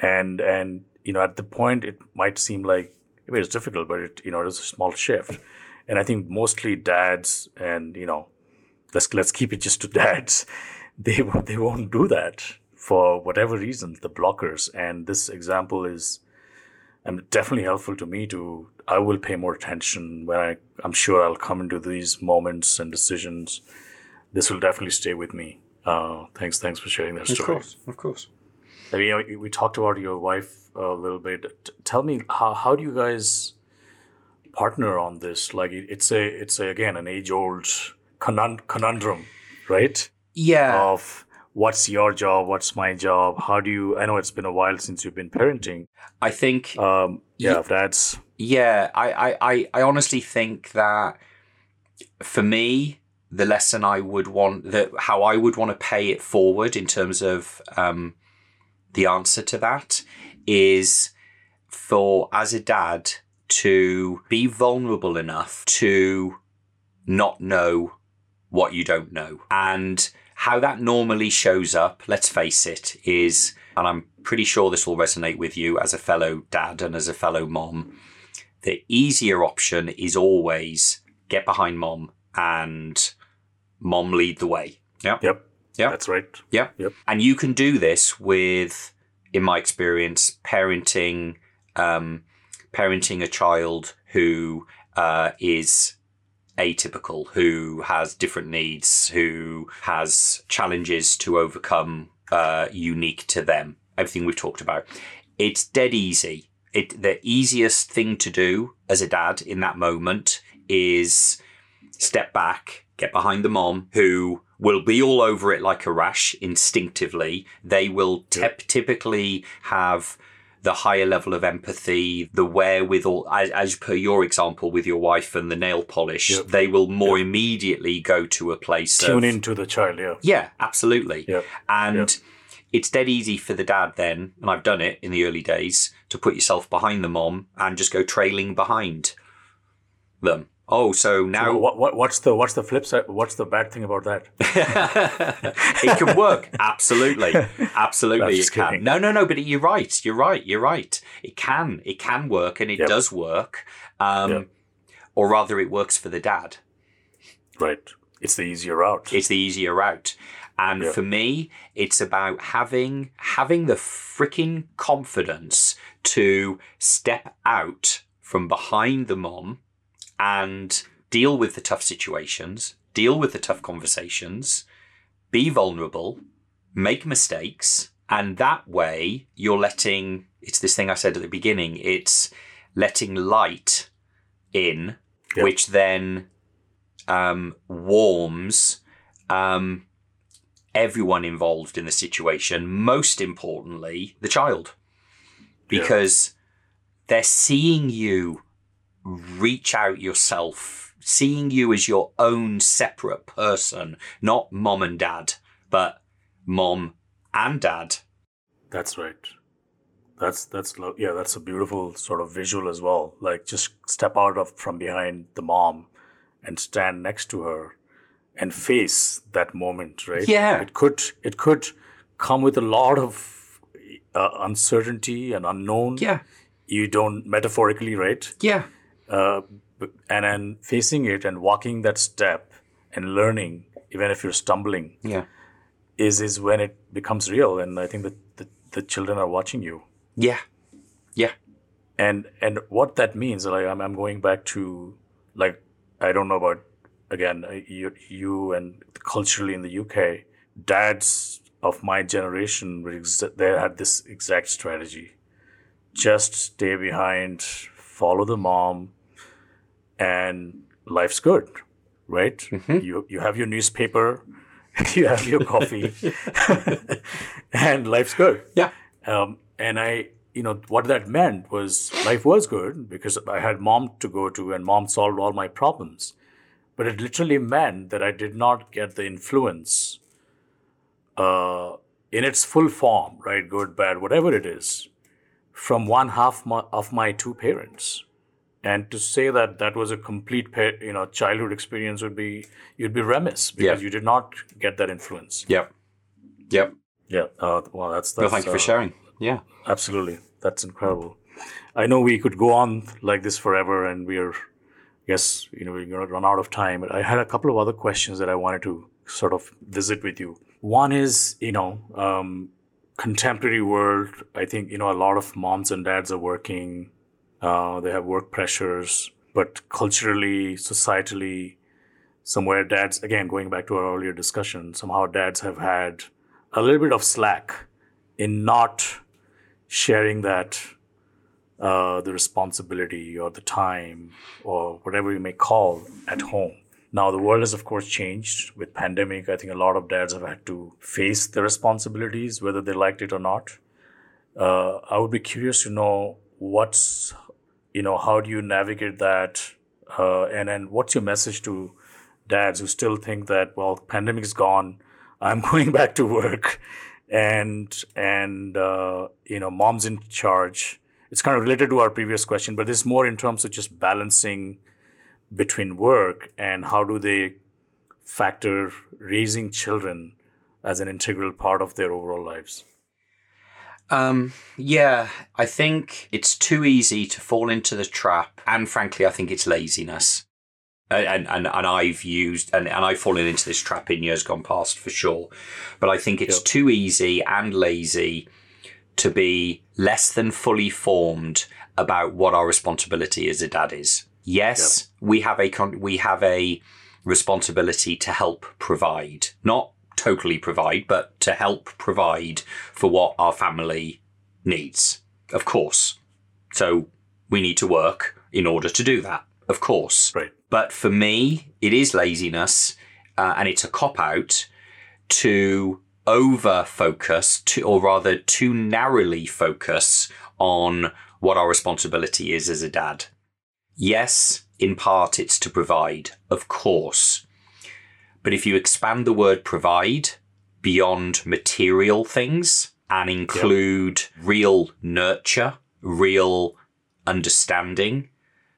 And and you know, at the point it might seem like maybe it's difficult, but it you know it's a small shift. And I think mostly dads and you know, let's let's keep it just to dads. They won't- they won't do that for whatever reasons, the blockers. And this example is um, definitely helpful to me to I will pay more attention when I, I'm sure I'll come into these moments and decisions. This will definitely stay with me. Uh, thanks, thanks for sharing that story. of course. of course. I mean, we talked about your wife a little bit. T- tell me how how do you guys partner on this? Like it- it's a it's a, again an age old conun- conundrum, right? Yeah, Of what's your job, what's my job? How do you? I know it's been a while since you've been parenting. I think Um, yeah, Ye- that's Yeah, I, I, I, I honestly think that for me, the lesson I would want that how I would want to pay it forward in terms of um, the answer to that is for as a dad to be vulnerable enough to not know what you don't know and how that normally shows up let's face it is and i'm pretty sure this will resonate with you as a fellow dad and as a fellow mom the easier option is always get behind mom and mom lead the way. Yeah. yep, Yeah. that's right. Yeah. Yep. And you can do this with, in my experience, parenting, um, parenting a child who uh, is atypical, who has different needs, who has challenges to overcome, uh, unique to them. Everything we've talked about. It's dead easy. It the easiest thing to do as a dad in that moment is step back, get behind the mom who will be all over it like a rash instinctively. They will tep- typically have the higher level of empathy, the wherewithal, as, as per your example with your wife and the nail polish, Yep. they will more immediately go to a place Tune of, into the child, yeah. yeah, absolutely. Yeah. And it's dead easy for the dad then, and I've done it in the early days, to put yourself behind the mom and just go trailing behind them. Oh, so now What, what, what's the what's the flip side? What's the bad thing about that? it can work. Absolutely. Absolutely it can. kidding. No, no, no, but you're right. You're right. You're right. It can. It can work and it Yep. does work. Um Yep. or rather it works for the dad. Right. It's the easier route. It's the easier route. And Yeah. for me, it's about having having the freaking confidence to step out from behind the mom and deal with the tough situations, deal with the tough conversations, be vulnerable, make mistakes, and that way you're letting it's this thing I said at the beginning, it's letting light in, Yeah. which then um, warms um, everyone involved in the situation, most importantly, the child. Yeah. Because they're seeing you reach out yourself, seeing you as your own separate person, not mom and dad, but mom and dad. That's right. That's that's lo- yeah. That's a beautiful sort of visual as well. Like just step out of from behind the mom and stand next to her and face that moment. Right. Yeah. It could it could come with a lot of uh, uncertainty and unknown. Yeah. You don't metaphorically, right? Yeah. Uh, and then facing it and walking that step and learning, even if you're stumbling, Yeah. is is when it becomes real. And I think that the, the children are watching you. Yeah. Yeah. And and what that means, like I'm, I'm going back to like I don't know about again uh, you you and culturally in the UK, dads of my generation were ex- they had this exact strategy. Just stay behind, follow the mom, and life's good, right? You you have your newspaper, you have your coffee, and life's good. Yeah. Um, and I, you know, what that meant was life was good because I had mom to go to, and mom solved all my problems. But it literally meant that I did not get the influence uh, in its full form, right? Good, bad, whatever it is, from one half my, of my two parents. And to say that that was a complete, you know, childhood experience would be you'd be remiss because Yeah. you did not get that influence. Yep. Yep. Yeah. Uh, well, that's that's. Well, thank you uh, for sharing. Yeah. Absolutely. That's incredible. I know we could go on like this forever and we're, yes, you know, we're going to run out of time. But I had a couple of other questions that I wanted to sort of visit with you. One is, you know, um, contemporary world. I think, you know, a lot of moms and dads are working, uh, they have work pressures, but culturally, societally, somewhere dads, again, going back to our earlier discussion, somehow dads have had a little bit of slack in not sharing that uh, the responsibility or the time or whatever you may call at home. Now the world has of course changed with pandemic. I think a lot of dads have had to face the responsibilities whether they liked it or not. Uh, I would be curious to know what's you know how do you navigate that? Uh, and and what's your message to dads who still think that well pandemic is gone i'm going back to work? And and uh, you know mom's in charge. It's kind of related to our previous question but this is more in terms of just balancing between work and how do they factor raising children as an integral part of their overall lives Um, yeah, I think it's too easy to fall into the trap, and frankly, I think it's laziness. And and, and I've used and, and I've fallen into this trap in years gone past for sure. But I think it's Yep. too easy and lazy to be less than fully formed about what our responsibility as a dad is. Yes, we have a con- we have a responsibility to help provide, not totally provide, but to help provide for what our family needs. Of course. So we need to work in order to do that. Of course. right But for me, it is laziness uh, and it's a cop out to over focus to, or rather too narrowly focus on what our responsibility is as a dad. Yes, in part it's to provide, of course. But if you expand the word provide beyond material things and include real nurture, real understanding,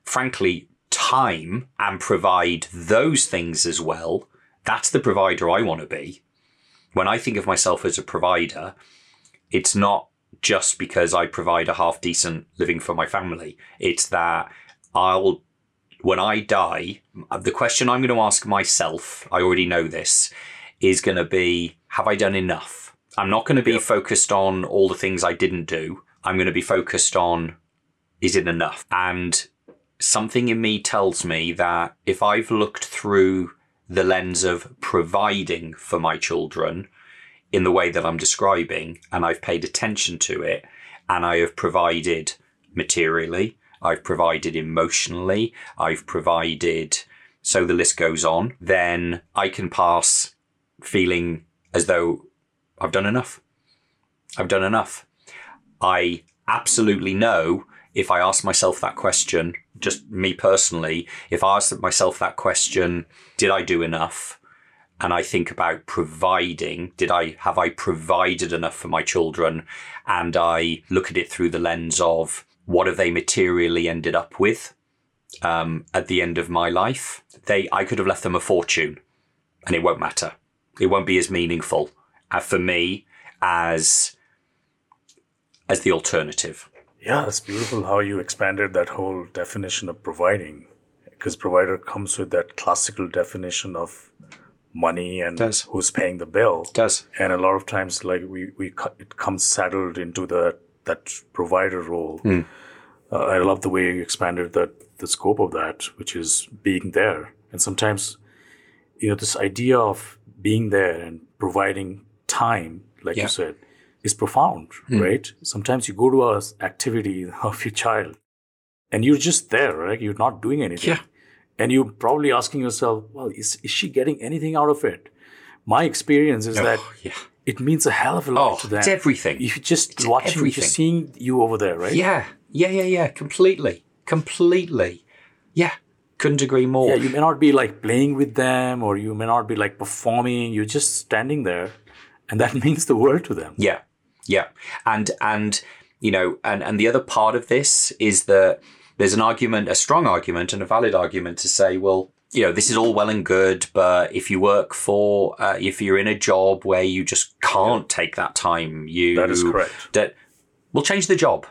frankly, time, and provide those things as well, that's the provider I want to be. When I think of myself as a provider, it's not just because I provide a half decent living for my family. It's that I'll, when I die, uh, the question I'm going to ask myself, I already know this, is going to be, have I done enough? I'm not going to be Yep. focused on all the things I didn't do. I'm going to be focused on, is it enough? And something in me tells me that if I've looked through the lens of providing for my children in the way that I'm describing, and I've paid attention to it, and I have provided materially, I've provided emotionally, I've provided, so the list goes on, then I can pass feeling as though I've done enough. I've done enough. I absolutely know if I ask myself that question, just me personally, if I ask myself that question, did I do enough? And I think about providing, did I have I provided enough for my children? And I look at it through the lens of what have they materially ended up with um, at the end of my life? They, I could have left them a fortune, and it won't matter. It won't be as meaningful uh, for me as as the alternative. Yeah, it's beautiful how you expanded that whole definition of providing, because provider comes with that classical definition of money and Does. who's paying the bill. Does And a lot of times, like we, we it comes saddled into the that provider role. Uh, I love the way you expanded that the scope of that, which is being there. And sometimes, you know, this idea of being there and providing time, like Yeah. you said, is profound, right? Sometimes you go to a activity of your child, and you're just there, right? You're not doing anything. Yeah. And you're probably asking yourself, well, is, is she getting anything out of it? My experience is that Oh, yeah. It means a hell of a lot Oh, to them. it's everything. You're just watching, everything. just seeing you over there, right? Yeah, yeah, yeah, yeah. Completely, completely. Yeah, couldn't agree more. Yeah, you may not be like playing with them or you may not be like performing. You're just standing there and that means the world to them. Yeah, yeah, and and you know, and and the other part of this is that there's an argument, a strong argument, and a valid argument to say, well, you know, this is all well and good, but if you work for, uh, if you're in a job where you just can't take that time, you That is correct. That we'll change the job.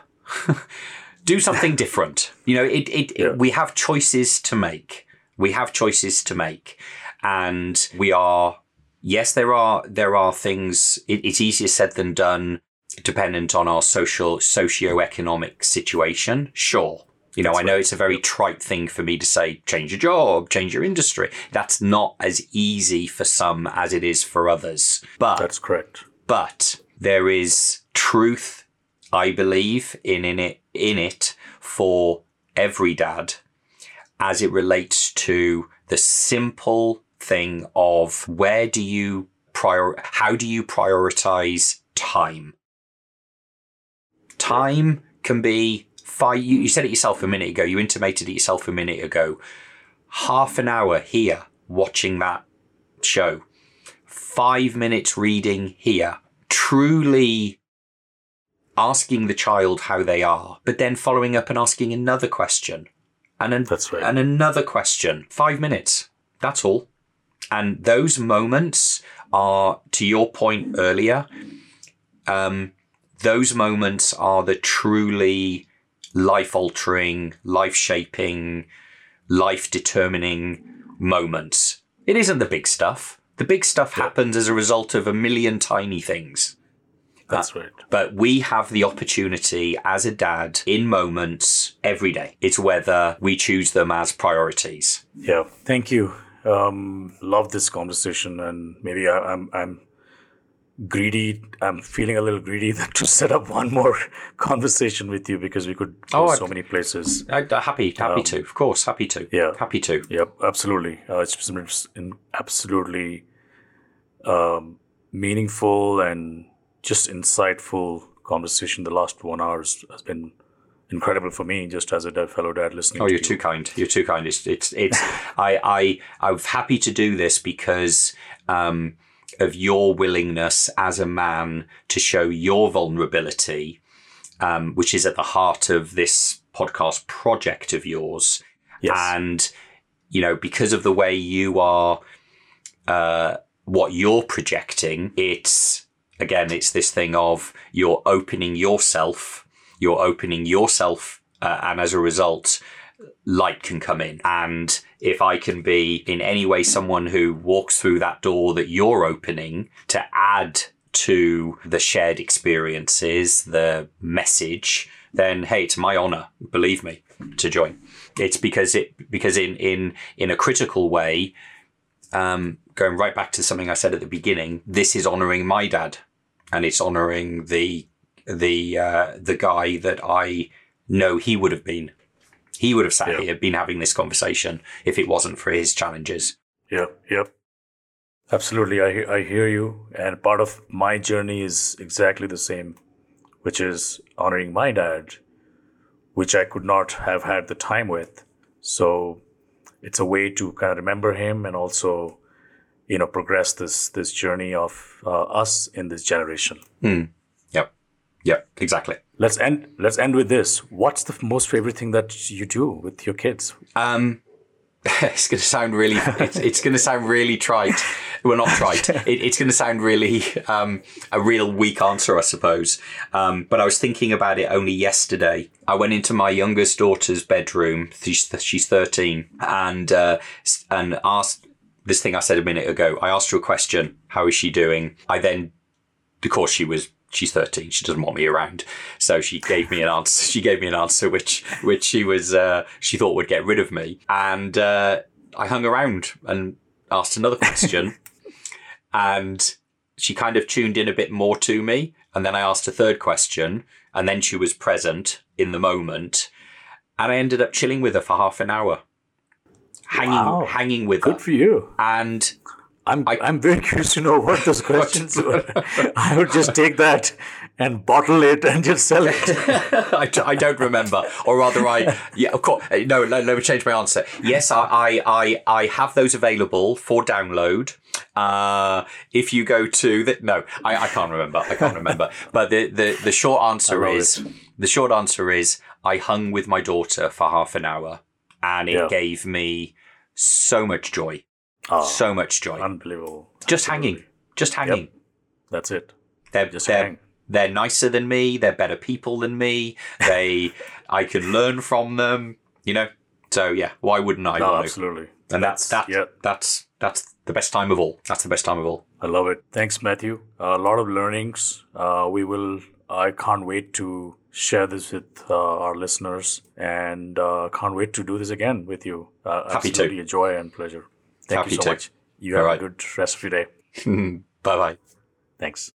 Do something different. You know, it, it, Yeah. it we have choices to make. We have choices to make, and we are yes, there are there are things. It, it's easier said than done, dependent on our social socio-economic situation. Sure, you know, That's I know it's a very trite thing for me to say, change your job, change your industry. That's not as easy for some as it is for others. But That's correct. but there is truth, I believe, in, in it in it for every dad as it relates to the simple thing of where do you prior how do you prioritize time? Time can be five you, you said it yourself a minute ago, you intimated it yourself a minute ago. Half an hour here watching that show five minutes reading here, truly asking the child how they are, but then following up and asking another question and, an, That's right. and another question. Five minutes. That's all. And those moments are, to your point earlier, um, those moments are the truly life altering, life shaping, life determining moments. It isn't the big stuff. The big stuff happens as a result of a million tiny things. That's right. But we have the opportunity as a dad in moments every day. It's whether we choose them as priorities. Yeah. Thank you. Um, love this conversation and maybe I, I'm I'm greedy. I'm feeling a little greedy to set up one more conversation with you because we could go Oh, so many places. I, I- happy, happy to, of course, happy to. yeah. Happy to. Yeah, absolutely. Uh, it's been in absolutely um, meaningful and just insightful conversation. The last one hour has been incredible for me, just as a dad, fellow dad listening. Oh, to you're you. too kind. You're too kind. It's it's it's. I I I'm happy to do this because um, of your willingness as a man to show your vulnerability, um, which is at the heart of this podcast project of yours, Yes. and you know because of the way you are, uh, what you're projecting. It's again, it's this thing of you're opening yourself, you're opening yourself, uh, and as a result, light can come in. And if I can be in any way someone who walks through that door that you're opening to add to the shared experiences, the message, then hey, it's my honor, believe me, to join. It's because it because in in in a critical way, um, going right back to something I said at the beginning, this is honoring my dad, and it's honoring the the uh, the guy that I know he would have been. He would have sat Yeah. here, been having this conversation if it wasn't for his challenges. Yep, yep. Absolutely, I I hear you, and part of my journey is exactly the same, which is honoring my dad, which I could not have had the time with. So it's a way to kind of remember him and also, you know, progress this this journey of uh, us in this generation. Yep, yep, exactly. Let's end. Let's end with this. What's the most favorite thing that you do with your kids? Um, it's going to sound really. It's, it's going to sound really trite. Well, not trite. It, it's going to sound really um, a real weak answer, I suppose. Um, but I was thinking about it only yesterday. I went into my youngest daughter's bedroom. She's she's thirteen, and uh, and asked this thing I said a minute ago. I asked her a question. How is she doing? I then, of course, she was. She's 13. She doesn't want me around. So she gave me an answer. She gave me an answer which, which she was, uh, she thought would get rid of me. And, uh, I hung around and asked another question. and she kind of tuned in a bit more to me. And then I asked a third question. And then she was present in the moment. And I ended up chilling with her for half an hour. Hanging, Wow. hanging with Good her. Good for you. And I'm I, am i am very curious to know what those questions were. I would just take that and bottle it and just sell it. I don't remember, or rather, I yeah, of course. uh, No, let, me change my answer. Yes, I, I, I, I have those available for download. Uh, if you go to the no, I, I can't remember. I can't remember. But the the, the short answer I is the short answer is I hung with my daughter for half an hour, and it Yeah. gave me so much joy, Oh, so much joy. unbelievable. just Absolutely. hanging, just hanging. That's it. They're Just they're, hang. they're nicer than me. They're better people than me. They I can learn from them. You know. So yeah, why wouldn't I No, absolutely. And that's that. yeah. That's that's the best time of all. That's the best time of all. I love it. Thanks, Matthew. a lot of learnings. Uh, we will. I can't wait to share this with uh, our listeners, and uh, can't wait to do this again with you. Uh, Happy to. a joy and pleasure. Thank Happy you so much. You All have right. a good rest of your day. bye bye. Thanks.